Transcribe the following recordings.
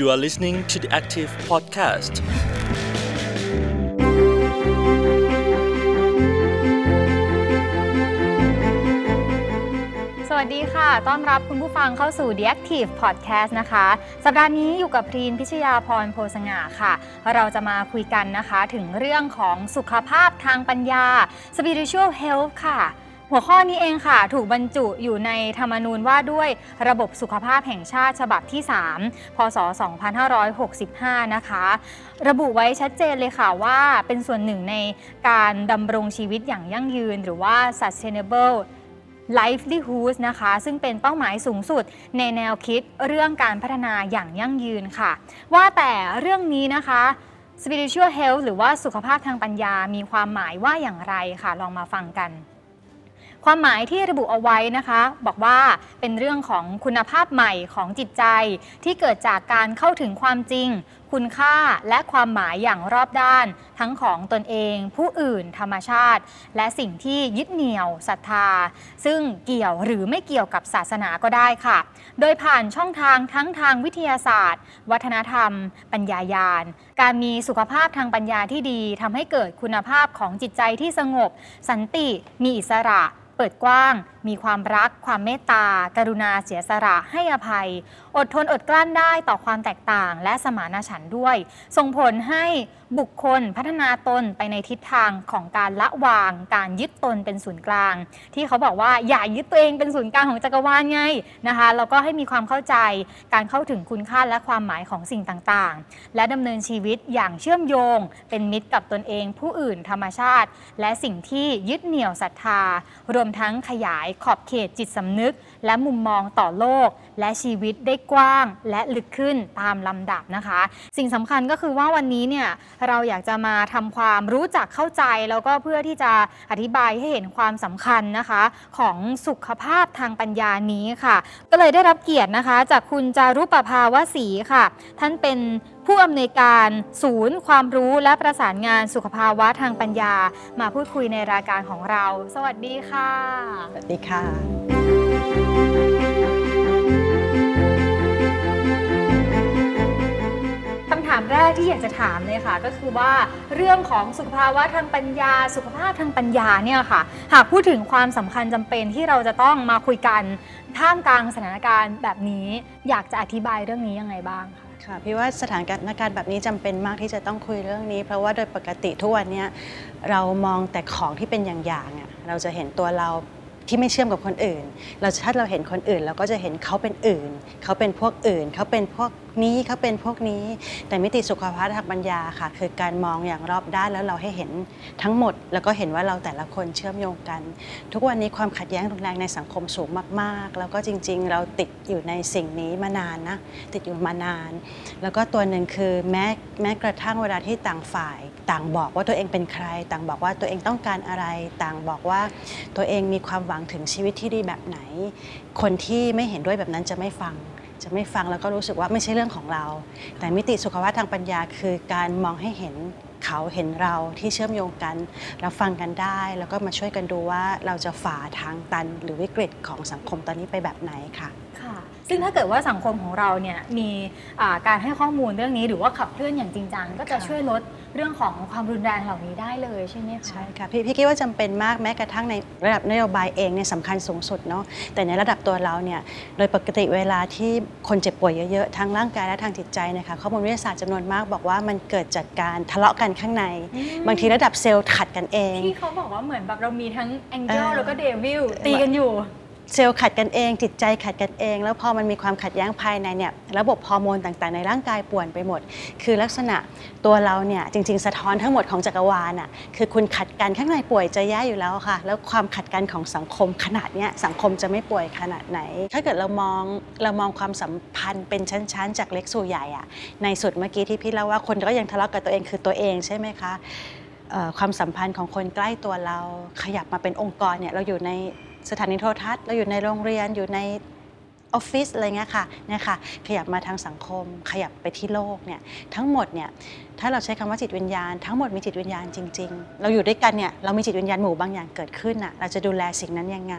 You are listening to the Active Podcast. สวัสดีค่ะ ต้อนรับคุณผู้ฟังเข้าสู่ The Active Podcast นะคะ สัปดาห์นี้อยู่กับพรีนพิชยาพรโพสง่าค่ะ เราจะมาคุยกันนะคะถึงเรื่องของสุขภาพทางปัญญา Spiritual Health ค่ะ หัวข้อนี้เองค่ะ ถูกบรรจุอยู่ในธรรมนูญว่าด้วยระบบสุขภาพแห่งชาติฉบับที่ 3 พศ 2565 นะคะ ระบุไว้ชัดเจนเลยค่ะว่าเป็นส่วนหนึ่งในการดำรงชีวิตอย่างยั่งยืน หรือว่า sustainable livelihood นะคะ ซึ่งเป็นเป้าหมายสูงสุดในแนวคิดเรื่องการพัฒนาอย่างยั่งยืนค่ะ ว่าแต่เรื่องนี้นะคะ spiritual health หรือว่าสุขภาพทางปัญญามีความหมายว่าอย่างไรค่ะ ลองมาฟังกัน ความหมายที่ระบุเอาไว้นะคะ บอกว่าเป็นเรื่องของคุณภาพใหม่ของจิตใจ ที่เกิดจากการเข้าถึงความจริง คุณค่าและความหมายอย่างรอบด้าน ทั้งของตนเอง ผู้อื่น ธรรมชาติ และสิ่งที่ยึดเหนี่ยวศรัทธา ซึ่งเกี่ยวหรือไม่เกี่ยวกับศาสนาก็ได้ค่ะ โดยผ่านช่องทางทั้งทางวิทยาศาสตร์ วัฒนธรรม ปัญญายาณ การมีสุขภาพทางปัญญาที่ดีทำให้เกิดคุณภาพของจิตใจที่สงบ สันติ มีอิสระเปิดกว้าง มีความรัก ความเมตตา กรุณาเสียสละให้อภัย อดทนอดกลั้นได้ต่อความแตกต่าง และสมานฉันท์ด้วย ส่งผลให้บุคคลพัฒนาตนไปในทิศทางของการละวาง การยึดตนเป็นศูนย์กลาง ที่เขาบอกว่าอย่ายึดตัวเองเป็นศูนย์กลางของจักรวาลไงนะคะแล้วก็ให้มีความเข้าใจการเข้าถึงคุณค่าและความหมายของสิ่งต่างๆ และดำเนินชีวิตอย่างเชื่อมโยง เป็นมิตรกับตนเอง ผู้อื่นธรรมชาติ และสิ่งที่ยึดเหนี่ยวศรัทธา รวมทั้งขยายขอบเขตจิตสำนึก และมุมมองต่อโลก และชีวิตได้กว้างและลึกขึ้นตามลำดับนะคะสิ่งสำคัญก็คือว่าวันนี้เนี่ยเราอยากจะมาทำความรู้จักเข้าใจ แล้วก็เพื่อที่จะอธิบายให้เห็นความสำคัญนะคะ ของสุขภาพทางปัญญานี้ค่ะ ก็เลยได้รับเกียรตินะคะ จากคุณจารุปภาวสีค่ะ ท่านเป็นผู้อำนวยการศูนย์ ความรู้และประสานงานสุขภาวะทางปัญญา มาพูดคุยในรายการของเรา สวัสดีค่ะ สวัสดีค่ะามแรกที่อยากจะถามเลยค่ะ ก็คือว่าเรื่องของสุขภาวะทางปัญญา สุขภาพทางปัญญาเนี่ยค่ะ หากพูดถึงความสำคัญจำเป็นที่เราจะต้องมาคุยกันท่ามกลางสถานการณ์แบบนี้ อยากจะอธิบายเรื่องนี้ยังไงบ้างคะค่ะพี่ว่าสถานการณ์แบบนี้จำเป็นมากที่จะต้องคุยเรื่องนี้ เพราะว่าโดยปกติทุกวันนี้เรามองแต่ของที่เป็นอย่างๆอะเราจะเห็นตัวเราที่ไม่เชื่อมกับคนอื่น เราถ้าเราเห็นคนอื่น เราก็จะเห็นเขาเป็นอื่น เขาเป็นพวกอื่น เขาเป็นพวก นี้เขาเป็นพวกนี้ แต่มิติสุขภาพทางปัญญาค่ะ คือการมองอย่างรอบด้านแล้วเราให้เห็นทั้งหมด แล้วก็เห็นว่าเราแต่ละคนเชื่อมโยงกัน ทุกวันนี้ความขัดแย้งรุนแรงในสังคมสูงมาก ๆ แล้วก็จริง ๆ เราติดอยู่ในสิ่งนี้มานานนะติดอยู่มานาน แล้วก็ตัวหนึ่งคือแม้แม้กระทั่งเวลาที่ต่างฝ่าย ต่างบอกว่าตัวเองเป็นใคร ต่างบอกว่าตัวเองต้องการอะไร ต่างบอกว่าตัวเองมีความหวังถึงชีวิตที่ดีแบบไหน คนที่ไม่เห็นด้วยแบบนั้นจะไม่ฟัง จะไม่ฟังแล้วก็รู้สึกว่าไม่ใช่เรื่องของเรา แต่มิติสุขภาพทางปัญญาคือการมองให้เห็นเขาเห็นเราที่เชื่อมโยงกันรับฟังกันได้ แล้วก็มาช่วยกันดูว่าเราจะฝ่าทางตันหรือวิกฤตของสังคมตอนนี้ไปแบบไหนค่ะค่ะ ซึ่งถ้าเกิดว่าสังคมของเราเนี่ยมีอ่าการให้ข้อมูลเรื่องนี้หรือว่าขับเคลื่อนอย่างจริงจังก็จะค่ะช่วยลดเรื่องของความรุนแรงเหล่านี้ได้เลยใช่ไหมคะใช่ค่ะพี่พี่คิดว่าจำเป็นมากแม้กระทั่งในระดับนโยบายเองเนี่ยสำคัญสูงสุดเนาะแต่ในระดับตัวเราเนี่ยโดยปกติเวลาที่คนเจ็บป่วยเยอะๆทั้งร่างกายและทางจิตใจนะคะข้อมูลวิทยาศาสตร์จำนวนมากบอกว่ามันเกิดจากการทะเลาะกันข้างในอืมบางทีระดับเซลล์ขัดกันเองที่เขาบอกว่าเหมือนแบบเรามีทั้ง angel เออแล้วก็ devil ตีกันอยู่ เซลล์ขัดกันเอง จิตใจขัดกันเอง แล้วพอมันมีความขัดแย้งภายในเนี่ยระบบฮอร์โมนต่างๆ ในร่างกายป่วนไปหมด คือลักษณะตัวเราเนี่ยจริง ๆ สะท้อนทั้งหมดของจักรวาลอะคือคุณขัดกันข้างในป่วยจะแย่อยู่แล้วค่ะ แล้วความขัดกันของสังคมขนาดเนี้ยสังคมจะไม่ป่วยขนาดไหน ถ้าเกิดเรามองเรามองความสัมพันธ์เป็นชั้นๆ จากเล็กสู่ใหญ่อะในสุดเมื่อกี้ที่พี่เล่าว่าคนก็ยังทะเลาะกับตัวเองคือตัวเองใช่ไหมคะความสัมพันธ์ของคนใกล้ตัวเราขยับมาเป็นองค์กรเนี่ยเราอยู่ใน สถานีโทรทัศน์ เราอยู่ในโรงเรียนอยู่ในออฟฟิศอะไรเงี้ยค่ะเนี่ยค่ะขยับมาทางสังคม ขยับไปที่โลกเนี่ยทั้งหมดเนี่ย ถ้าเราใช้คำว่าจิตวิญญาณทั้งหมดมีจิตวิญญาณจริง ๆ เราอยู่ด้วยกันเนี่ยเรามีจิตวิญญาณหมู่บางอย่างเกิดขึ้นอะเราจะดูแลสิ่งนั้นยังไง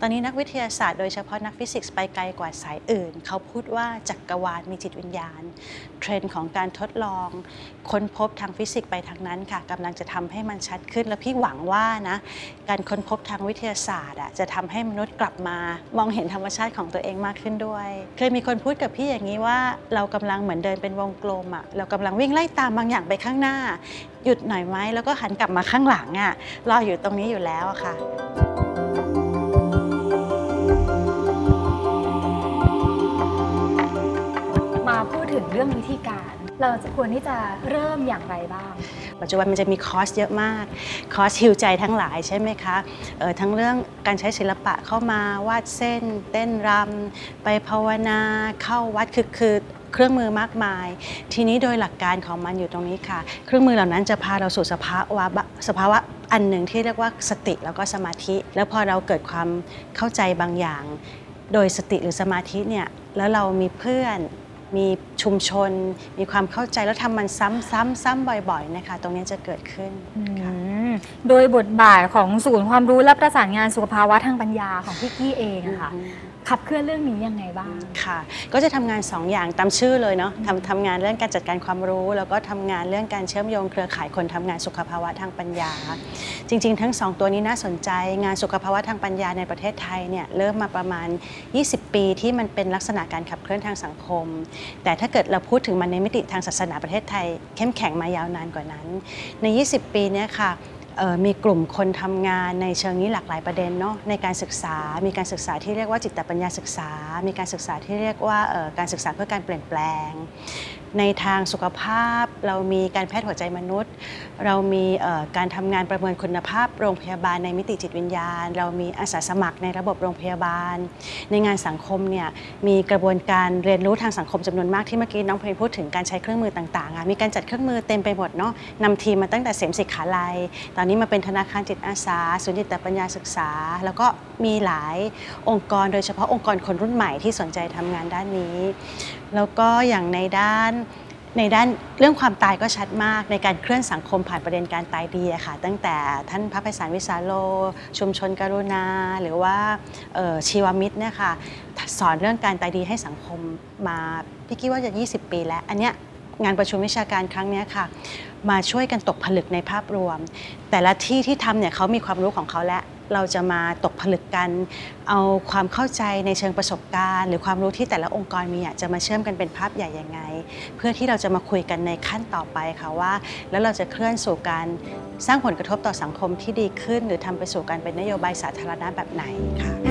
ตอนนี้นักวิทยาศาสตร์โดยเฉพาะนักฟิสิกส์ไปไกลกว่าสายอื่น เขาพูดว่าจักรวาลมีจิตวิญญาณ เทรนด์ของการทดลอง ค้นพบทางฟิสิกส์ไปทางนั้นค่ะกำลังจะทำให้มันชัดขึ้น แล้วพี่หวังว่านะการค้นพบทางวิทยาศาสตร์อะจะทำให้มนุษย์กลับมา มองเห็นธรรมชาติของตัวเองมากขึ้นด้วย เคยมีคนพูดกับพี่อย่างนี้ว่า เรากำลังเหมือนเดินเป็นวงกลมอะเรากำลังวิ่งไล่ตามบางอย่างไปข้างหน้า หยุดหน่อยไหมแล้วก็หันกลับมาข้างหลังอะรออยู่ตรงนี้อยู่แล้วอะค่ะมาพูดถึงเรื่องวิธีการ เราจะควรที่จะเริ่มอย่างไรบ้าง ปัจจุบันมันจะมีคอร์สเยอะมาก คอร์สฮิวใจทั้งหลายใช่ไหมคะเออทั้งเรื่องการใช้ศิลปะเข้ามาวาดเส้น เต้นรำไปภาวนาเข้าวัดคือคือ เครื่องมือมากมาย ทีนี้โดยหลักการของมันอยู่ตรงนี้ค่ะ เครื่องมือเหล่านั้นจะพาเราสู่สภาวะบะสภาวะอันหนึ่งที่เรียกว่าสติแล้วก็สมาธิ แล้วพอเราเกิดความเข้าใจบางอย่าง โดยสติหรือสมาธิเนี่ยแล้วเรามีเพื่อนมีชุมชน มีความเข้าใจแล้วทำมันซ้ำซ้ำซ้ำบ่อยๆนะคะตรงนี้จะเกิดขึ้นค่ะอืมโดยบทบาทของศูนย์ความรู้และประสานงานสุขภาวะทางปัญญาของพี่กี้เองอะค่ะ ขับเคลื่อนเรื่องนี้ยังไงบ้าง ค่ะ ก็จะทำงาน 2 อย่างตามชื่อเลยเนาะทำทำงานเรื่องการจัดการความรู้ แล้วก็ทำงานเรื่องการเชื่อมโยงเครือข่ายคนทำงานสุขภาวะทางปัญญา จริง ๆ ทั้ง 2 ตัวนี้น่าสนใจงานสุขภาวะทางปัญญาในประเทศไทยเนี่ยเริ่มมาประมาณ 20 ปีที่มันเป็นลักษณะการขับเคลื่อนทางสังคม แต่ถ้าเกิดเราพูดถึงมันในมิติทางศาสนาประเทศไทย เข้มแข็งมายาวนานกว่านั้น ใน 20 ปีเนี่ยค่ะ มีกลุ่มคนทำงานในเชิงนี้หลากหลายประเด็นเนาะในการศึกษา มีการศึกษาที่เรียกว่าจิตปัญญาศึกษา มีการศึกษาที่เรียกว่าการศึกษาเพื่อการเปลี่ยนแปลง ในทางสุขภาพ เรามีการแพทย์หัวใจมนุษย์ เรามีการทำงานประเมินคุณภาพโรงพยาบาลในมิติจิตวิญญาณ เรามีอาสาสมัครในระบบโรงพยาบาล ในงานสังคมเนี่ยมีกระบวนการเรียนรู้ทางสังคมจำนวนมากที่เมื่อกี้น้องเพลงพูดถึงการใช้เครื่องมือต่างๆมีการจัดเครื่องมือเต็มไปหมดเนาะนำทีมมาตั้งแต่เสมสิขาลัย ตอนนี้มาเป็นธนาคารจิตอาสาศูนย์จิตปัญญาศึกษา แล้วก็มีหลายองค์กรโดยเฉพาะองค์กรคนรุ่นใหม่ที่สนใจทำงานด้านนี้ แล้วก็อย่างในด้านในด้านเรื่องความตายก็ชัดมากในการเคลื่อนสังคมผ่านประเด็นการตายดีค่ะ ตั้งแต่ท่านพระไพศาลวิสาโล ชุมชนกรุณา หรือว่าชีวมิตรเนี่ยค่ะสอนเรื่องการตายดีให้สังคมมาพี่คิดว่าจะ 20 ปีแล้ว อันเนี้ยงานประชุมวิชาการครั้งนี้ค่ะ มาช่วยกันตกผลึกในภาพรวม แต่ละที่ที่ทำเนี่ยเขามีความรู้ของเขาแล้ว เราจะมาตกผลึกกัน เอาความเข้าใจในเชิงประสบการณ์ หรือความรู้ที่แต่ละองค์กรมีจะมาเชื่อมกันเป็นภาพใหญ่ยังไง เพื่อที่เราจะมาคุยกันในขั้นต่อไปค่ะว่า แล้วเราจะเคลื่อนสู่การสร้างผลกระทบต่อสังคมที่ดีขึ้น หรือทำไปสู่การเป็นนโยบายสาธารณะแบบไหนค่ะ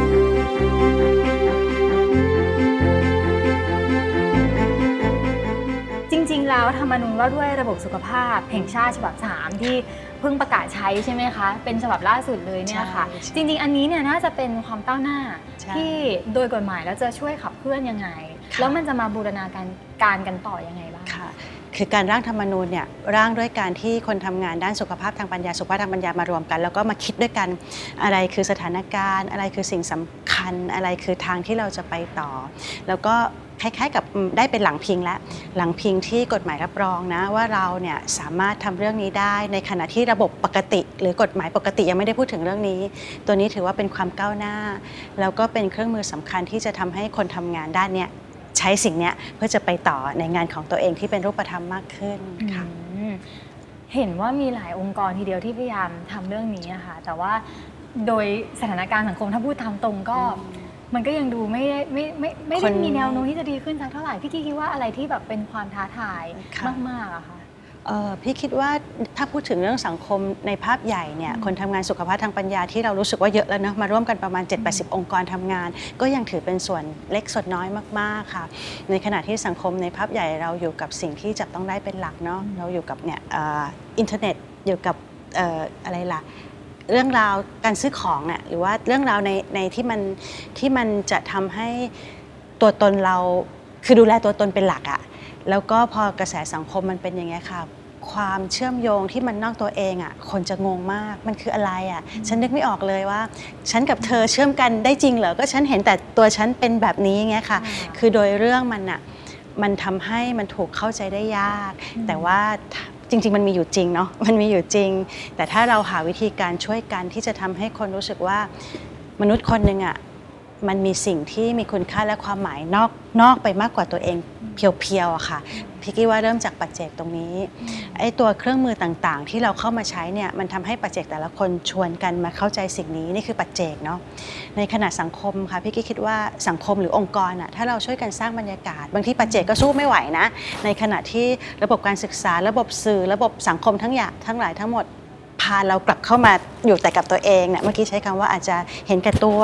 ริงๆแล้วธรรมนูญว่าด้วยระบบสุขภาพแห่งชาติฉบับ 3 ที่เพิ่งประกาศใช้ใช่ไหมคะ เป็นฉบับล่าสุดเลยเนี่ยค่ะใช่ใช่จริง ๆ อันนี้เนี่ยน่าจะเป็นความก้าวหน้าใช่ที่โดยกฎหมายแล้วจะช่วยขับเคลื่อนยังไง ค่ะ แล้วมันจะมาบูรณาการการกันต่อยังไงบ้าง ค่ะคือการร่างธรรมนูญเนี่ยร่างด้วยการที่คนทำงานด้านสุขภาพทางปัญญาสุขภาพทางปัญญามารวมกัน แล้วก็มาคิดด้วยกันอะไรคือสถานการณ์ อะไรคือสิ่งสำคัญอะไรคือทางที่เราจะไปต่อ แล้วก็ คล้ายๆ กับอืมได้เป็นหลังพิงแล้วหลังพิงที่กฎหมายรับรองนะ ว่าเราเนี่ยสามารถทำเรื่องนี้ได้ในขณะที่ระบบปกติ หรือกฎหมายปกติยังไม่ได้พูดถึงเรื่องนี้ ตัวนี้ถือว่าเป็นความก้าวหน้า แล้วก็เป็นเครื่องมือสำคัญที่จะทำให้คนทำงานด้านเนี้ยใช้สิ่งเนี้ยเพื่อจะไปต่อในงานของตัวเองที่เป็นรูปธรรมมากขึ้นค่ะอืมเห็นว่ามีหลายองค์กรทีเดียวที่พยายามทำเรื่องนี้อะค่ะแต่ว่าโดยสถานการณ์สังคมถ้าพูดตามตรงก็ มันก็ยังดูไม่ได้ไม่ไม่ไม่คได้นมีแนวโน้มที่จะดีขึ้นสักเท่าไหร่พี่กี้คิดว่าอะไรที่แบบเป็นความท้าทายค่ะ มากๆอะคะ เอ่อพี่คิดว่าถ้าพูดถึงเรื่องสังคมในภาพใหญ่เนี่ยคนทำงานสุขภาพทางปัญญาที่เรารู้สึกว่าเยอะแล้วเนอะมาร่วมกันประมาณ 7-80 องค์กรทำงาน ก็ยังถือเป็นส่วนเล็กส่วนน้อยมากๆค่ะ ในขณะที่สังคมในภาพใหญ่เราอยู่กับสิ่งที่จับต้องได้เป็นหลักเนาะเราอยู่กับเนี่ยเอ่ออินเทอร์เน็ตอยู่กับเอ่ออะไรล่ะ เรื่องราวการซื้อของเนี่ยหรือว่าเรื่องราวในในที่มันที่มันจะทำให้ตัวตนเราคือดูแลตัวตนเป็นหลักอะแล้วก็พอกระแสสังคมมันเป็นอย่างเงี้ยค่ะความเชื่อมโยงที่มันนอกตัวเองอะคนจะงงมาก มันคืออะไรอะฉันนึกไม่ออกเลยว่า ฉันกับเธอเชื่อมกันได้จริงเหรอ ก็ฉันเห็นแต่ตัวฉันเป็นแบบนี้เงี้ยค่ะ คือโดยเรื่องมันอะมันทำให้มันถูกเข้าใจได้ยาก แต่ว่า จริง ๆ มันมีอยู่จริงเนาะมันมีอยู่จริง แต่ถ้าเราหาวิธีการช่วยกันที่จะทำให้คนรู้สึกว่ามนุษย์คนหนึ่งอะ่ะ มันมีสิ่งที่มีคุณค่าและความหมายนอกนอกไปมากกว่าตัวเองเพียวๆอะค่ะพี่กี้ว่าเริ่มจากปัจเจกตรงนี้ไอ้ตัวเครื่องมือต่างๆ ที่เราเข้ามาใช้เนี่ยมันทำให้ปัจเจกแต่ละคนชวนกันมาเข้าใจสิ่งนี้นี่คือปัจเจกเนาะในขณะสังคมค่ะพี่กี้คิดว่าสังคมหรือองค์กรอะถ้าเราช่วยกันสร้างบรรยากาศ บางทีปัจเจกก็สู้ไม่ไหวนะ ในขณะที่ระบบการศึกษาระบบสื่อ ระบบสังคมทั้งอย่างทั้งหลายทั้งหมดาเรากลับเข้ามาอยู่แต่กับตัวเองเนี่ยเมื่อกี้ใช้คำว่าอาจจะเห็นแก่ตัว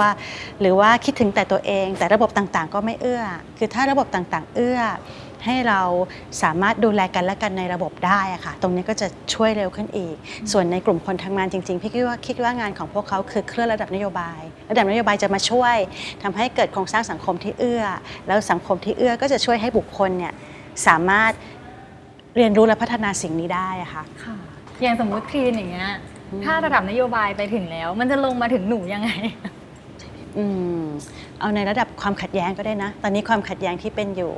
หรือว่าคิดถึงแต่ตัวเอง แต่ระบบต่างๆ ก็ไม่เอื้อ คือถ้าระบบต่างๆ เอื้อ ให้เราสามารถดูแลกันและกันในระบบได้อะค่ะ ตรงนี้ก็จะช่วยเร็วขึ้นอีก ส่วนในกลุ่มคนทำงานจริงๆ พี่คิดว่าคิดว่างานของพวกเขาคือเคลื่อนระดับนโยบาย ระดับนโยบายจะมาช่วยทำให้เกิดโครงสร้างสังคมที่เอื้อ แล้วสังคมที่เอื้อก็จะช่วยให้บุคคลเนี่ยสามารถเรียนรู้และพัฒนาสิ่งนี้ได้อะค่ะ อย่างสมมุติคลีนอย่างเงี้ยถ้าระดับนโยบายไปถึงแล้ว มันจะลงมาถึงหนูยังไง อืมเอาในระดับความขัดแย้งก็ได้นะ ตอนนี้ความขัดแย้งที่เป็นอยู่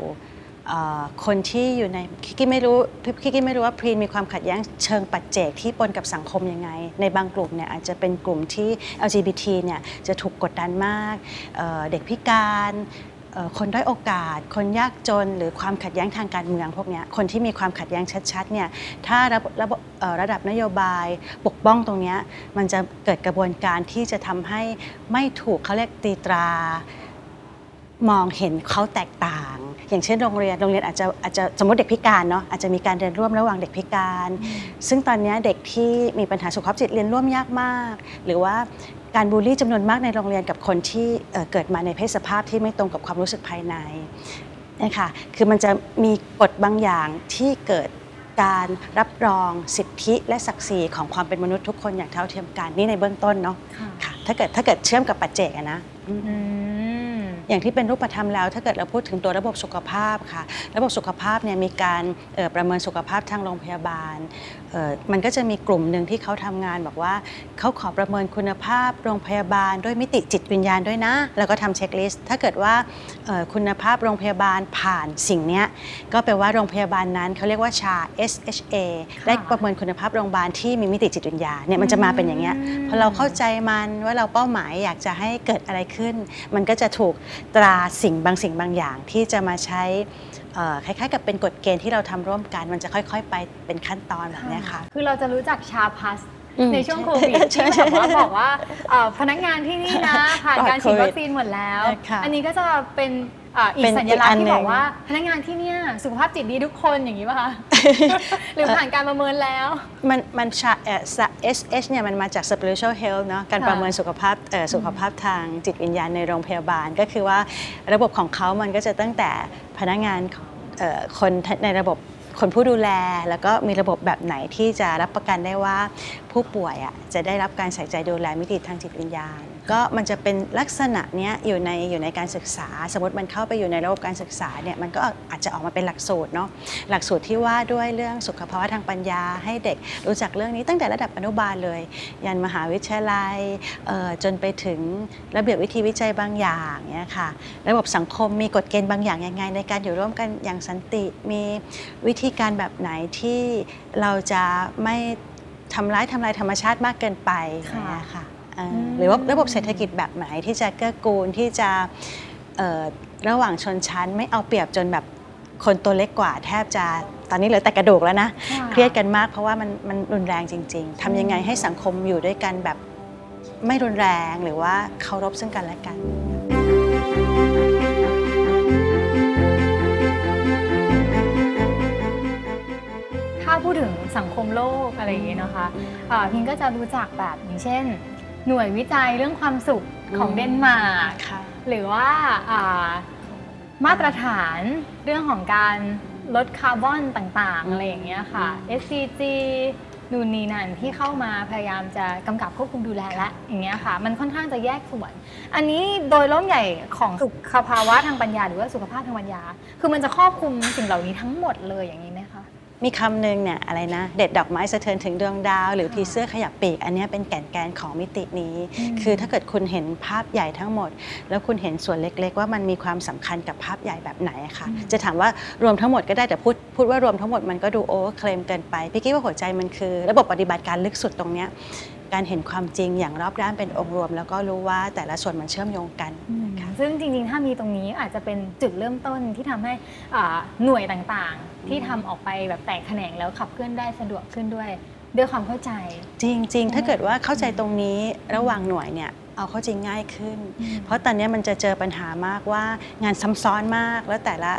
เอ่อคนที่อยู่ในคิกกี้ไม่รู้คิกกี้ไม่รู้ว่าพรีนมีความขัดแย้งเชิงปัจเจกที่ปนกับสังคมยังไง ในบางกลุ่มเนี่ยอาจจะเป็นกลุ่มที่ LGBT เนี่ยจะถูกกดดันมากเอ่อเด็กพิการเอ่อ คนด้อยโอกาส คนยากจน หรือความขัดแย้งทางการเมืองพวกนี้คนที่มีความขัดแย้งชัดๆเนี่ยถ้าระบระระดับนโยบายปกป้องตรงนี้มันจะเกิดกระบวนการที่จะทำให้ไม่ถูกเขาเรียกตีตรามองเห็นเขาแตกต่าง อย่างเช่นโรงเรียนโรงเรียนอาจจะอาจจะสมมติเด็กพิการเนาะอาจจะมีการเรียนร่วมระหว่างเด็กพิการ ซึ่งตอนนี้เด็กที่มีปัญหาสุขภาพจิตเรียนร่วมยากมาก หรือว่า การบูลลี่จำนวนมากในโรงเรียนกับคนที่เอ่อเกิดมาในเพศสภาพที่ไม่ตรงกับความรู้สึกภายในนะคะคือมันจะมีกฎบางอย่างที่เกิดการรับรองสิทธิและศักดิ์ศรีของความเป็นมนุษย์ทุกคนอย่างเท่าเทียมกันนี่ในเบื้องต้นเนาะค่ะค่ะถ้าเกิดถ้าเกิดเชื่อมกับปัจเจกอะนะ อืมอย่างที่เป็นรูปธรรมแล้ว ถ้าเกิดเราพูดถึงตัวระบบสุขภาพค่ะ ระบบสุขภาพเนี่ยมีการเอ่อประเมินสุขภาพทางโรงพยาบาลเอ่อมันก็จะมีกลุ่มหนึ่งที่เขาทำงานบอกว่าเขาขอประเมินคุณภาพโรงพยาบาล ด้วยมิติจิตวิญญาณด้วยนะ แล้วก็ทำเช็คลิสต์ถ้าเกิดว่าเอ่อคุณภาพโรงพยาบาลผ่านสิ่งเนี้ยก็แปลว่าโรงพยาบาลนั้นเขาเรียกว่าชา SHA ได้ประเมินคุณภาพโรงพยาบาลที่มีมิติจิตวิญญาณเนี่ยมันจะมาเป็นอย่างเงี้ยพอเราเข้าใจมันว่าเราเป้าหมายอยากจะให้เกิดอะไรขึ้น มันก็จะถูกตราสิ่งบางสิ่งบางอย่างที่จะมาใช้เอ่อคล้ายๆ กับเป็นกฎเกณฑ์ที่เราทำร่วมกัน มันจะค่อย ๆ ไปเป็นขั้นตอนแบบเนี้ยค่ะ คือเราจะรู้จักชาพัสอืมในช่วงโควิดใช่ที่ใช่แบบว่าบอกว่าเอ่อพนักงานที่นี่นะผ่านการฉีดปลอดโควิดวัคซีนหมดแล้วค่ะอันนี้ก็จะเป็น อ่าอีเป็กนสัญลักษอีกอันณ์ที่หนึ่บง อกว่าพนักงานที่เนี่ยสุขภาพจิตดีทุกคนอย่างนี้ป่ะคะ หรือผ่านการประเมินแล้ว มันมันชาเอ่อ SH เนี่ยมันมาจาก spiritual health เนาะการค่ะประเมินสุขภาพเอ่อสุขภาพทางจิตวิญญาณในโรงพยาบาล ก็คือว่าระบบของเขามันก็จะตั้งแต่พนักงานเอ่อคนในระบบคนผู้ดูแล แล้วก็มีระบบแบบไหนที่จะรับประกันได้ว่าผู้ป่วยอะจะได้รับการใส่ใจดูแลมิติทางจิตวิญญาณ ก็มันจะเป็นลักษณะเนี้ยอยู่ในอยู่ในการศึกษา สมมติมันเข้าไปอยู่ในระบบการศึกษาเนี่ยมันก็อาจจะออกมาเป็นหลักสูตรเนาะหลักสูตรที่ว่าด้วยเรื่องสุขภาวะทางปัญญาให้เด็กรู้จักเรื่องนี้ตั้งแต่ระดับอนุบาลเลย ยันมหาวิทยาลัยเอ่อจนไปถึงระเบียบวิธีวิจัยบางอย่างเนี่ยค่ะระบบสังคมมีกฎเกณฑ์บางอย่างยังไง ในการอยู่ร่วมกันอย่างสันติมีวิธีการแบบไหนที่เราจะไม่ทำร้ายทำลายธรรมชาติมากเกินไปอย่างเงี้ยค่ะเอ่ออม หรือว่าระบบเศรษฐกิจแบบไหนที่จะเกื้อกูลที่จะเอ่อระหว่างชนชั้นไม่เอาเปรียบจนแบบคนตัวเล็กกว่า แทบจะตอนนี้เหลือแต่กระดูกแล้วนะค่ะเครียดกันมากเพราะว่ามันมันรุนแรงจริง ๆทำยังไงให้สังคมอยู่ด้วยกันแบบไม่รุนแรงหรือว่าเคารพซึ่งกันและกันถ้าพูดถึงสังคมโลกอะไรอย่างเงี้ยนะคะอ่าพิงก็จะรู้จักแบบอย่างเช่น หน่วยวิจัยเรื่องความสุขของอืมเดนมาร์กค่ะ หรือว่าอ่ามาตรฐานเรื่องของการลดคาร์บอนต่างๆอืมอะไรอย่างเงี้ยค่ะ SCG นู่นนี่นั่นที่เข้ามาพยายามจะกำกับควบคุมดูแลและอย่างเงี้ยค่ะ มันค่อนข้างจะแยกส่วน อันนี้โดยร่มใหญ่ของสุขภาวะทางปัญญา หรือว่าสุขภาพทางปัญญา คือมันจะครอบคลุมสิ่งเหล่านี้ทั้งหมดเลยอย่างนี้ไห มคะมีคำหนึ่งเนี่ยอะไรนะ เด็ดดอกไม้สะเทือนถึงดวงดาว หรือค่ะผีเสื้อขยับปีก อันเนี้ยเป็นแก่นแกนของมิตินี้อืมคือถ้าเกิดคุณเห็นภาพใหญ่ทั้งหมด แล้วคุณเห็นส่วนเล็กๆ ว่ามันมีความสำคัญกับภาพใหญ่แบบไหนอะค่ะจะถามว่ารวมทั้งหมดก็ได้แต่พูดพูดว่ารวมทั้งหมดมันก็ดูโอเวอร์เคลมเกินไปพี่คิดว่าหัวใจมันคือ ระบบปฏิบัติการลึกสุดตรงเนี้ย การเห็นความจริงอย่างรอบด้านเป็นองค์รวม แล้วก็รู้ว่าแต่ละส่วนมันเชื่อมโยงกันค่ะซึ่งจริงๆ ถ้ามีตรงนี้อาจจะเป็นจุดเริ่มต้นที่ทำให้อ่าหน่วยต่างๆ ที่ทำออกไปแบบแตกแขนงแล้วขับเคลื่อนได้สะดวกขึ้นด้วยด้วยความเข้าใจ จริง ๆ ถ้าเกิดว่าเข้าใจตรงนี้ระหว่างหน่วยเนี่ยเอาเข้าจริงง่ายขึ้นอืมเพราะตอนนี้มันจะเจอปัญหามากว่างานซ้ำซ้อนมากแล้วแต่ละ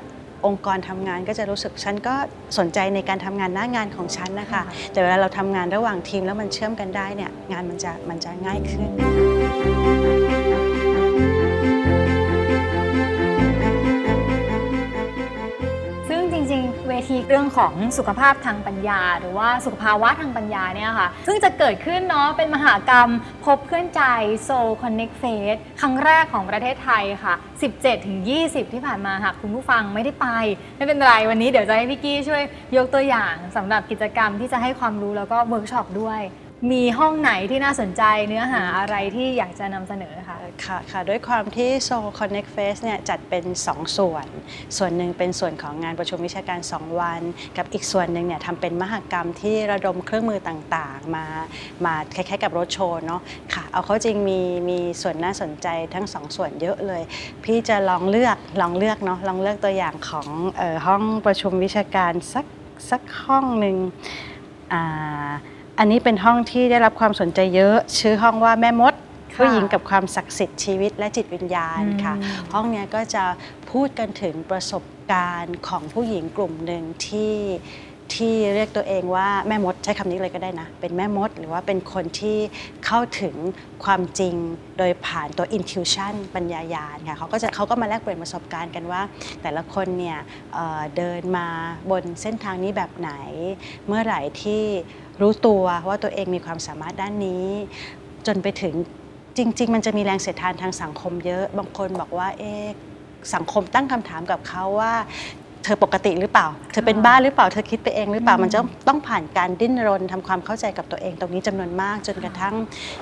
องค์กรทำงานก็จะรู้สึกฉันก็สนใจในการทำงานหน้างานของฉันนะคะ แต่เวลาเราทำงานระหว่างทีมแล้วมันเชื่อมกันได้เนี่ยงานมันจะมันจะง่ายขึ้น เรื่องของสุขภาพทางปัญญา หรือว่าสุขภาวะทางปัญญาเนี่ยค่ะ ซึ่งจะเกิดขึ้นเนาะเป็นมหกรรมพบเพื่อนใจ Soul Connect Fest ครั้งแรกของประเทศไทยค่ะ 17-20 ที่ผ่านมาหากคุณผู้ฟังไม่ได้ไป ไม่เป็นไรวันนี้เดี๋ยวจะให้พี่กี้ช่วยยกตัวอย่างสำหรับกิจกรรมที่จะให้ความรู้แล้วก็เวิร์กช็อปด้วย มีห้องไหนที่น่าสนใจเนื้อหาอะไรที่อยากจะนำเสนอคะ ค่ะค่ะด้วยความที่ Soul Connect Fest เนี่ยจัดเป็น 2 ส่วน ส่วนหนึ่งเป็นส่วนของงานประชุมวิชาการ 2 วัน กับอีกส่วนหนึ่งเนี่ยทำเป็นมหกรรมที่ระดมเครื่องมือต่างๆ มามาคล้ายๆกับรถโชว์เนาะค่ะเอาเข้าจริงมีมีส่วนน่าสนใจทั้งสองส่วนเยอะเลย พี่จะลองเลือกลองเลือกเนาะลองเลือกตัวอย่างของออห้องประชุมวิชาการสักสักห้องหนึ่งอ่า อันนี้เป็นห้องที่ได้รับความสนใจเยอะ ชื่อห้องว่าแม่มดค่ะผู้หญิงกับความศักดิ์สิทธิ์ชีวิตและจิตวิญญาณค่ะอืมห้องเนี้ยก็จะพูดกันถึงประสบการณ์ของผู้หญิงกลุ่มหนึ่งที่ที่เรียกตัวเองว่าแม่มดใช้คำนี้เลยก็ได้นะ เป็นแม่มด หรือว่าเป็นคนที่เข้าถึงความจริงโดยผ่านตัว intuition ปัญญายาณค่ะเขาก็จะเขาก็มาแลกเปลี่ยนประสบการณ์กันว่า แต่ละคนเนี่ยเอ่อเดินมาบนเส้นทางนี้แบบไหน เมื่อไหร่ที่ รู้ตัวว่าตัวเองมีความสามารถด้านนี้ จนไปถึงจริง ๆ มันจะมีแรงเสียดทานทางสังคมเยอะ บางคนบอกว่าเอ๊ะสังคมตั้งคำถามกับเขาว่า เธอปกติหรือเปล่า เธอเป็นบ้าหรือเปล่าเธอคิดไปเองหรือเปล่าอืมมันจะต้องผ่านการดิ้นรนทำความเข้าใจกับตัวเองตรงนี้จำนวนมาก จนกระทั่ง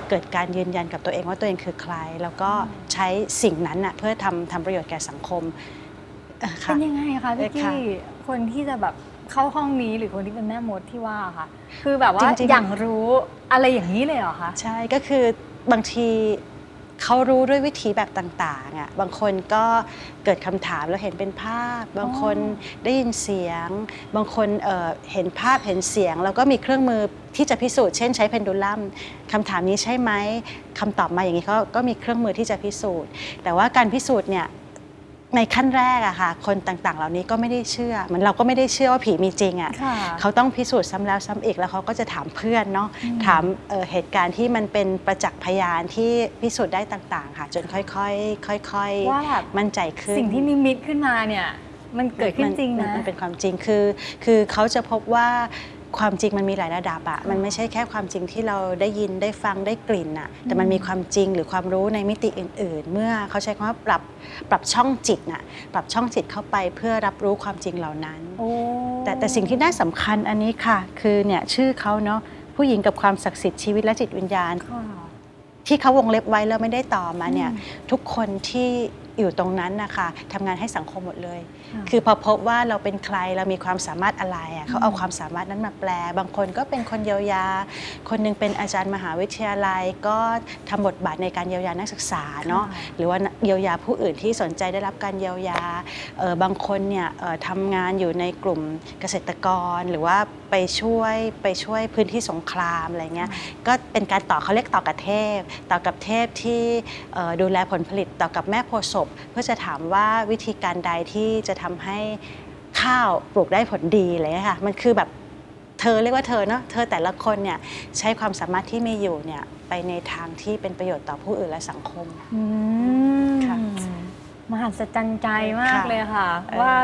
เกิดการยืนยันกับตัวเองว่าตัวเองคือใคร แล้วก็ใช้สิ่งนั้นน่ะเพื่อทำทำประโยชน์แก่สังคมเอ่อค่ะเป็นยังไงคะพี่เออค่ะกี้คนที่จะแบบ เข้าห้องนี้หรือคนที่เป็นแม่มดที่ว่าค่ะ คือแบบว่าจริงๆ อย่างรู้อะไรอย่างนี้เลยเหรอคะ ใช่ก็คือบางทีเขารู้ด้วยวิธีแบบต่างๆอะบางคนก็เกิดคำถามแล้วเห็นเป็นภาพ บางคนได้ยินเสียง บางคนเอ่อเห็นภาพเห็นเสียง แล้วก็มีเครื่องมือที่จะพิสูจน์เช่นใช้เพนดูลัมคำถามนี้ใช่ไหมคำตอบมาอย่างนี้เขาก็มีเครื่องมือที่จะพิสูจน์ แต่ว่าการพิสูจน์เนี่ย ในขั้นแรกอะค่ะ คนต่างๆ เหล่านี้ก็ไม่ได้เชื่อเหมือนเราก็ไม่ได้เชื่อว่าผีมีจริงอะค่ะ เขาต้องพิสูจน์ซ้ำแล้วซ้ำอีกแล้วเขาก็จะถามเพื่อนเนาะอืม ถามเอ่อเหตุการณ์ที่มันเป็นประจักษ์พยานที่พิสูจน์ได้ต่างๆ ค่ะ จนค่อยๆค่อยว่าแบบๆ มั่นใจขึ้น สิ่งที่นิมิตขึ้นมาเนี่ย มันเกิดขึ้นจริงมันะ มันเป็นความจริงคือ คือเขาจะพบว่า ความจริงมันมีหลายระดับอะมันไม่ใช่แค่ความจริงที่เราได้ยินได้ฟังได้กลิ่นอะแต่มันมีความจริงหรือความรู้ในมิติอื่น ๆ เมื่อเขาใช้คำว่าปรับปรับช่องจิตน่ะปรับช่องจิตเข้าไปเพื่อรับรู้ความจริงเหล่านั้นโอ้แต่แต่สิ่งที่น่าสำคัญอันนี้ค่ะ คือเนี่ยชื่อเขาเนาะผู้หญิงกับความศักดิ์สิทธิ์ชีวิตและจิตวิญญาณค่ะที่เขาวงเล็บไว้แล้วไม่ได้ต่อมาเนี่ยอืมทุกคนที่อยู่ตรงนั้นนะคะทำงานให้สังคมหมดเลยค่ะคือพอพบว่าเราเป็นใครเรามีความสามารถอะไรอะเขาเอาความสามารถนั้นมาแปล บางคนก็เป็นคนเยียวยา คนหนึงเป็นอาจารย์มหาวิทยาลัย ก็ทำบทบาทในการเยียวยานักศึกษาเนาะค่ะหรือว่าเยียวยาผู้อื่นที่สนใจได้รับการเยียวยาเอ่อบางคนเนี่ยเอ่อทำงานอยู่ในกลุ่มเกษตรกร หรือว่าไปช่วยไปช่วยพื้นที่สงครามอะไรเงี้ยก็เป็นการต่อเขาเรียกต่อกับเทพ ต่อกับเทพที่เอ่อดูแลผลผลิตต่อกับแม่โพธิ์ศพเพื่อจะถามว่าวิธีการใดที่จะทำให้ข้าวปลูกได้ผลดีอะไรเลยค่ะมันคือแบบเธอเรียกว่าเธอเนาะเธอแต่ละคนเนี่ยใช้ความสามารถที่มีอยู่เนี่ยไปในทางที่เป็นประโยชน์ต่อผู้อื่นและสังคมอืมค่ะมหัศจรรย์ใจมากค่ะเลยค่ะเออว่า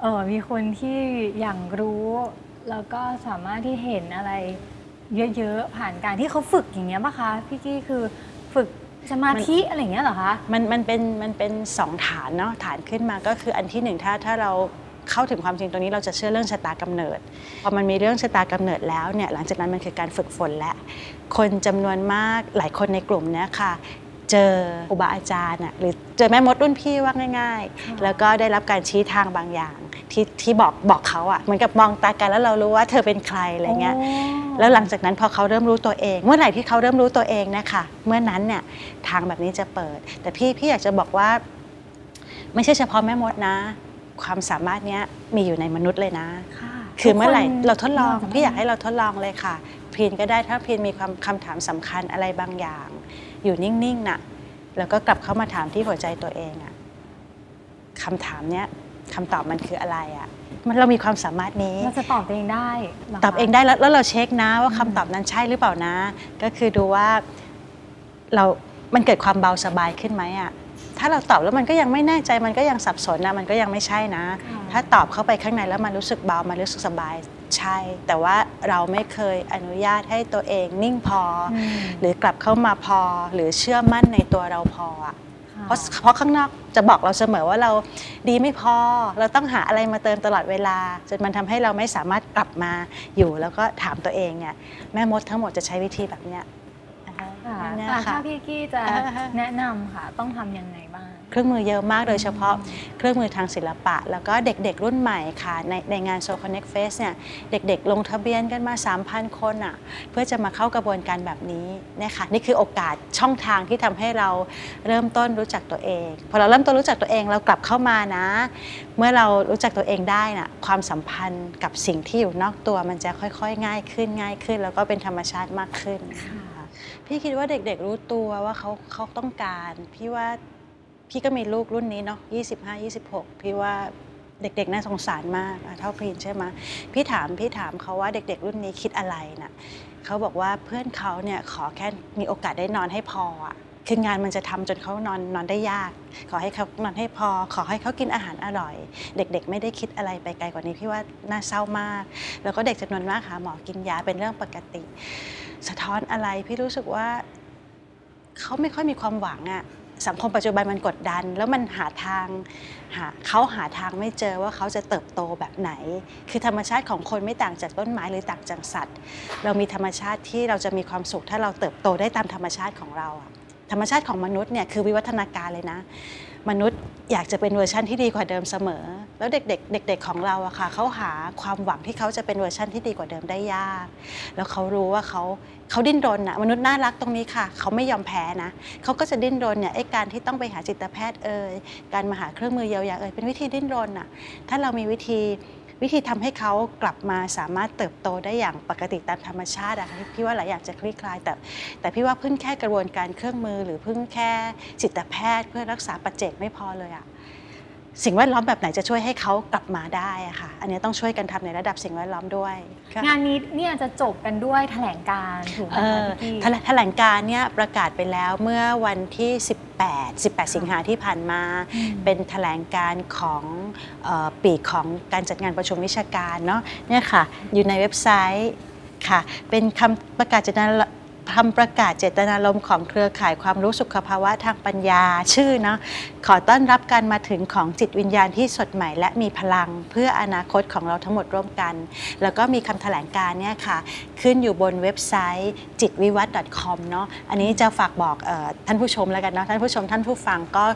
เออมีคนที่อย่างรู้ แล้วก็สามารถที่เห็นอะไร เยอะๆผ่านการที่เขาฝึกอย่างเงี้ยป่ะคะพี่กี้คือฝึก สมาธิอะไรอย่างเงี้ยเหรอคะมันมันเป็นมันเป็นสองฐานเนาะฐานขึ้นมาก็คืออันที่หนึ่งถ้าถ้าเราเข้าถึงความจริงตรงนี้เราจะเชื่อเรื่องชะตากำเนิด พอมันมีเรื่องชะตากำเนิดแล้วเนี่ยหลังจากนั้นมันคือการฝึกฝนและ คนจำนวนมากหลายคนในกลุ่มเนี้ยค่ะ เจอครูบาอาจารย์อะหรือเจอแม่มดรุ่นพี่ว่าง่าย ๆ แล้วก็ได้รับการชี้ทางบางอย่าง ที่ที่บอกบอกเขาอะเหมือนกับมองตากันแล้วเรารู้ว่าเธอเป็นใครอะไรเงี้ยแล้วหลังจากนั้นพอเขาเริ่มรู้ตัวเอง เมื่อไหร่ที่เขาเริ่มรู้ตัวเองเนะคะเมื่อนั้นเนี่ยทางแบบนี้จะเปิด แต่พี่พี่อยากจะบอกว่า ไม่ใช่เฉพาะแม่มดนะ ความสามารถเนี้ยมีอยู่ในมนุษย์เลยนะค่ะคือเมื่อไหร่ทุกคนเราทดลองสมรถพี่อยากให้เราทดลองเลยค่ะพีนก็ได้ถ้าพีนมีความคำถามสำคัญอะไรบางอย่าง อยู่นิ่งๆน่ะ แล้วก็กลับเข้ามาถามที่หัวใจตัวเองอะคำถามเนี้ยคำตอบมันคืออะไรอะมันเรามีความสามารถนี้เราจะตอบตัวเองได้หรคะตอบเองได้แล้วแล้วเราเช็คนะว่าคำตอบนั้นใช่หรือเปล่านะ ก็คือดูว่าเรา มันเกิดความเบาสบายขึ้นไหมอะ ถ้าเราตอบแล้วมันก็ยังไม่แน่ใจมันก็ยังสับสนนะมันก็ยังไม่ใช่นะค่ะถ้าตอบเข้าไปข้างในแล้วมันรู้สึกเบามันรู้สึกสบายใช่ แต่ว่าเราไม่เคยอนุญาตให้ตัวเองนิ่งพอออืมหรือกลับเข้ามาพอ หรือเชื่อมั่นในตัวเราพออะค่ะเพราะเพราะข้างนอกจะบอกเราเสมอว่าเราดีไม่พอ เราต้องหาอะไรมาเติมตลอดเวลา จนมันทำให้เราไม่สามารถกลับมาอยู่ แล้วก็ถามตัวเองเนี่ยแม่มดทั้งหมดจะใช้วิธีแบบเนี้ยนะ คะค่ะเนี่ยอะค่ะ ถ้าพี่กี้จะอ่าฮะแนะนำค่ะ ต้องทำยังไงบ้าง เครื่องมือเยอะมากโดยเฉพาะเครื่องมือทางศิลปะ แล้วก็เด็กๆรุ่นใหม่ค่ะ ในในงาน Soul Connect Fest เนี่ยเด็กๆ ลงทะเบียนกันมา 3,000 คนอะเพื่อจะมาเข้ากระบวนการแบบนี้นะคะนี่คือโอกาสช่องทางที่ทำให้เราเริ่มต้นรู้จักตัวเอง พอเราเริ่มต้นรู้จักตัวเองเรากลับเข้ามานะ เมื่อเรารู้จักตัวเองได้น่ะความสัมพันธ์กับสิ่งที่อยู่นอกตัวมันจะค่อยๆ ง่ายขึ้นง่ายขึ้น แล้วก็เป็นธรรมชาติมากขึ้น ค่ะ พี่คิดว่าเด็กๆรู้ตัวว่าเขาเขาต้องการ พี่ว่าพี่ก็มีลูกรุ่นนี้เนาะ25 26 พี่ว่าเด็กๆน่าสงสารมากเท่าพรีนใช่ไหมพี่ถามพี่ถามเขาว่าเด็ก ๆ รุ่นนี้คิดอะไรน่ะเขาบอกว่าเพื่อนเขาเนี่ยขอแค่มีโอกาสได้นอนให้พออะคืองานมันจะทำจนเขานอนนอนได้ยาก ขอให้เขานอนให้พอ ขอให้เขากินอาหารอร่อย เด็กๆ ไม่ได้คิดอะไรไปไกลกว่านี้พี่ว่าน่าเศร้ามาก แล้วก็เด็กจำนวนมากหาหมอกินยาเป็นเรื่องปกติ สะท้อนอะไรพี่รู้สึกว่าเขาไม่ค่อยมีความหวังอะสังคมปัจจุบันมันกดดัน แล้วมันหาทางหาเขาหาทางไม่เจอว่าเขาจะเติบโตแบบไหน คือธรรมชาติของคนไม่ต่างจากต้นไม้หรือต่างจากสัตว์ เรามีธรรมชาติที่เราจะมีความสุข ถ้าเราเติบโตได้ตามธรรมชาติของเราอะธรรมชาติของมนุษย์เนี่ยคือวิวัฒนาการเลยนะ มนุษย์อยากจะเป็นเวอร์ชันที่ดีกว่าเดิมเสมอ แล้วเด็กๆเด็ก ๆของเราอะค่ะเขาหาความหวังที่เขาจะเป็นเวอร์ชันที่ดีกว่าเดิมได้ยาก แล้วเขารู้ว่าเขาเขาดิ้นรนอะมนุษย์น่ารักตรงนี้ค่ะ เขาไม่ยอมแพ้นะเขาก็จะดิ้นรนเนี่ยไอ้การที่ต้องไปหาจิตแพทย์เอ่ยการมาหาเครื่องมือเยียวยาเอ่ยเป็นวิธีดิ้นรนอะถ้าเรามีวิธี วิธีทำให้เขากลับมาสามารถเติบโตได้อย่างปกติตามธรรมชาติอะคะพี่ว่าหลายอย่างจะคลี่คลายแต่ แต่พี่ว่าเพิ่งแค่กระบวนการเครื่องมือ หรือเพิ่งแค่จิตแพทย์เพื่อรักษาปัจเจกไม่พอเลยอะ สิ่งแวดล้อมแบบไหนจะช่วยให้เขากลับมาได้อะค่ะ อันนี้ต้องช่วยกันทำในระดับสิ่งแวดล้อมด้วยค่ะงานนี้เนี่ยจะจบกันด้วยแถลงการณ์ถูกไหมเอคะอพี่กี้แถลแถลงการณ์เนี่ยประกาศไปแล้วเมื่อวันที่ 18 18 สิงหาที่ผ่านมาอืมเป็นแถลงการณ์ของเออปีกของการจัดงานประชุมวิชาการเนาะเนี่ยค่ะอยู่ในเว็บไซต์ค่ะ เป็นคำประกาศเจตนาคำประกาศเจตนารมณ์ของเครือข่ายความรู้สุขภาวะทางปัญญาชื่อเนาะ ขอต้อนรับการมาถึงของจิตวิญญาณที่สดใหม่ และมีพลังเพื่ออนาคตของเราทั้งหมดร่วมกัน แล้วก็มีคำแถลงการ์เนี่ยค่ะ ขึ้นอยู่บนเว็บไซต์จิตวิวัฒน์ .com เนาะอันนี้จะฝากบอกออท่านผู้ชมแล้วกันเนาะท่านผู้ชมท่านผู้ฟังก็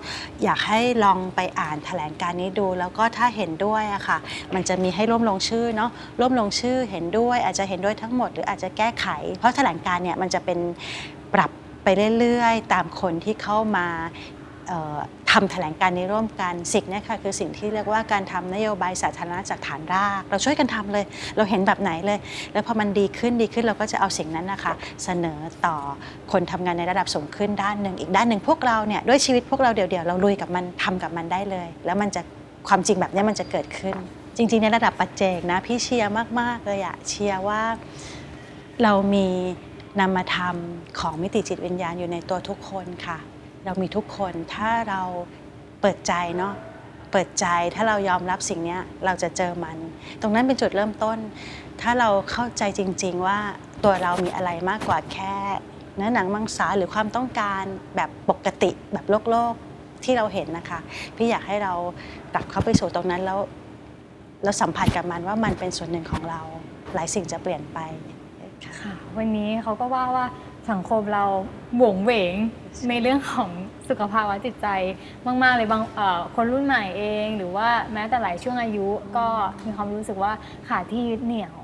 อยากให้ลองไปอ่านแถลงการ์นี้ดู แล้วก็ถ้าเห็นด้วยอะค่ะ มันจะมีให้ร่วมลงชื่อเนาะร่วมลงชื่อเห็นด้วย อาจจะเห็นด้วยทั้งหมดหรืออาจจะแก้ไข เพราะแถลงการ์เนี่ยมันจะเป็นปรับไปเรื่อยๆ ตามคนที่เข้ามา ทำแถลงการณ์นี้ร่วมกันสิ่งนี้ค่ะคือสิ่งที่เรียกว่าการทำนโยบายสาธารณะจากฐานราก เราช่วยกันทำเลย เราเห็นแบบไหนเลย แล้วพอมันดีขึ้นดีขึ้นเราก็จะเอาสิ่งนั้นนะคะเสนอต่อคนทำงานในระดับสูงขึ้นด้านหนึ่งอีกด้านหนึ่งพวกเราเนี่ยด้วยชีวิตพวกเราเดี่ยวๆเราลุยกับมันทำกับมันได้เลย แล้วมันจะความจริงแบบนี้มันจะเกิดขึ้น จริงๆในระดับปัจเจกนะพี่เชียร์มากๆเลยอะเชียร์ว่าเรามีนามธรรมของมิติจิตวิญญาณอยู่ในตัวทุกคนค่ะ เรามีทุกคนถ้าเราเปิดใจเนาะเปิดใจถ้าเรายอมรับสิ่งนี้เราจะเจอมัน ตรงนั้นเป็นจุดเริ่มต้น ถ้าเราเข้าใจจริง ๆ ว่าตัวเรามีอะไรมากกว่าแค่เนื้อหนังมังสาหรือความต้องการแบบปกติแบบโลกโลกที่เราเห็นนะคะ พี่อยากให้เรากลับเข้าไปสู่ตรงนั้นแล้วแล้วสัมผัสกับมันว่ามันเป็นส่วนหนึ่งของเรา หลายสิ่งจะเปลี่ยนไปค่ะ วันนี้เขาก็ว่าว่า สังคมเราหวงเหวงในเรื่องของสุขภาวะจิตใจมาก ๆ เลยบางเอ่อคนรุ่นใหม่เอง หรือว่าแม้แต่หลายช่วงอายุก็มีความรู้สึกว่าขาดที่ยึดเหนี่ยว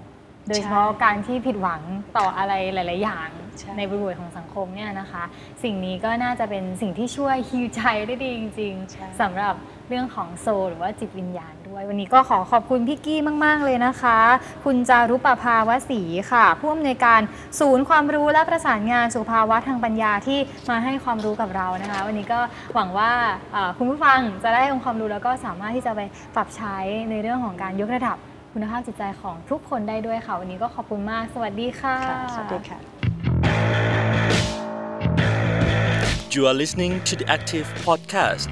โดยเฉพาะการที่ผิดหวังต่ออะไรหลาย ๆ อย่างใช่ในบริบทของสังคมเนี่ยนะคะ สิ่งนี้ก็น่าจะเป็นสิ่งที่ช่วยฮิวใจได้ดีจริงใช่ๆสำหรับ เรื่องของโซลหรือว่าจิตวิญญาณด้วย วันนี้ก็ขอขอบคุณพี่กี้มาก ๆ เลยนะคะ คุณจารุปภาวสีค่ะ ผู้อำนวยการศูนย์ความรู้และประสานงานสุขภาวะทางปัญญาที่มาให้ความรู้กับเรานะคะ วันนี้ก็หวังว่าเอ่อคุณผู้ฟังจะได้องค์ความรู้แล้วก็สามารถที่จะไปปรับใช้ในเรื่องของการยกระดับคุณภาพจิตใจของทุกคนได้ด้วยค่ะ วันนี้ก็ขอบคุณมาก สวัสดีค่ะค่ะสวัสดีค่ะ You are listening to the Active Podcast.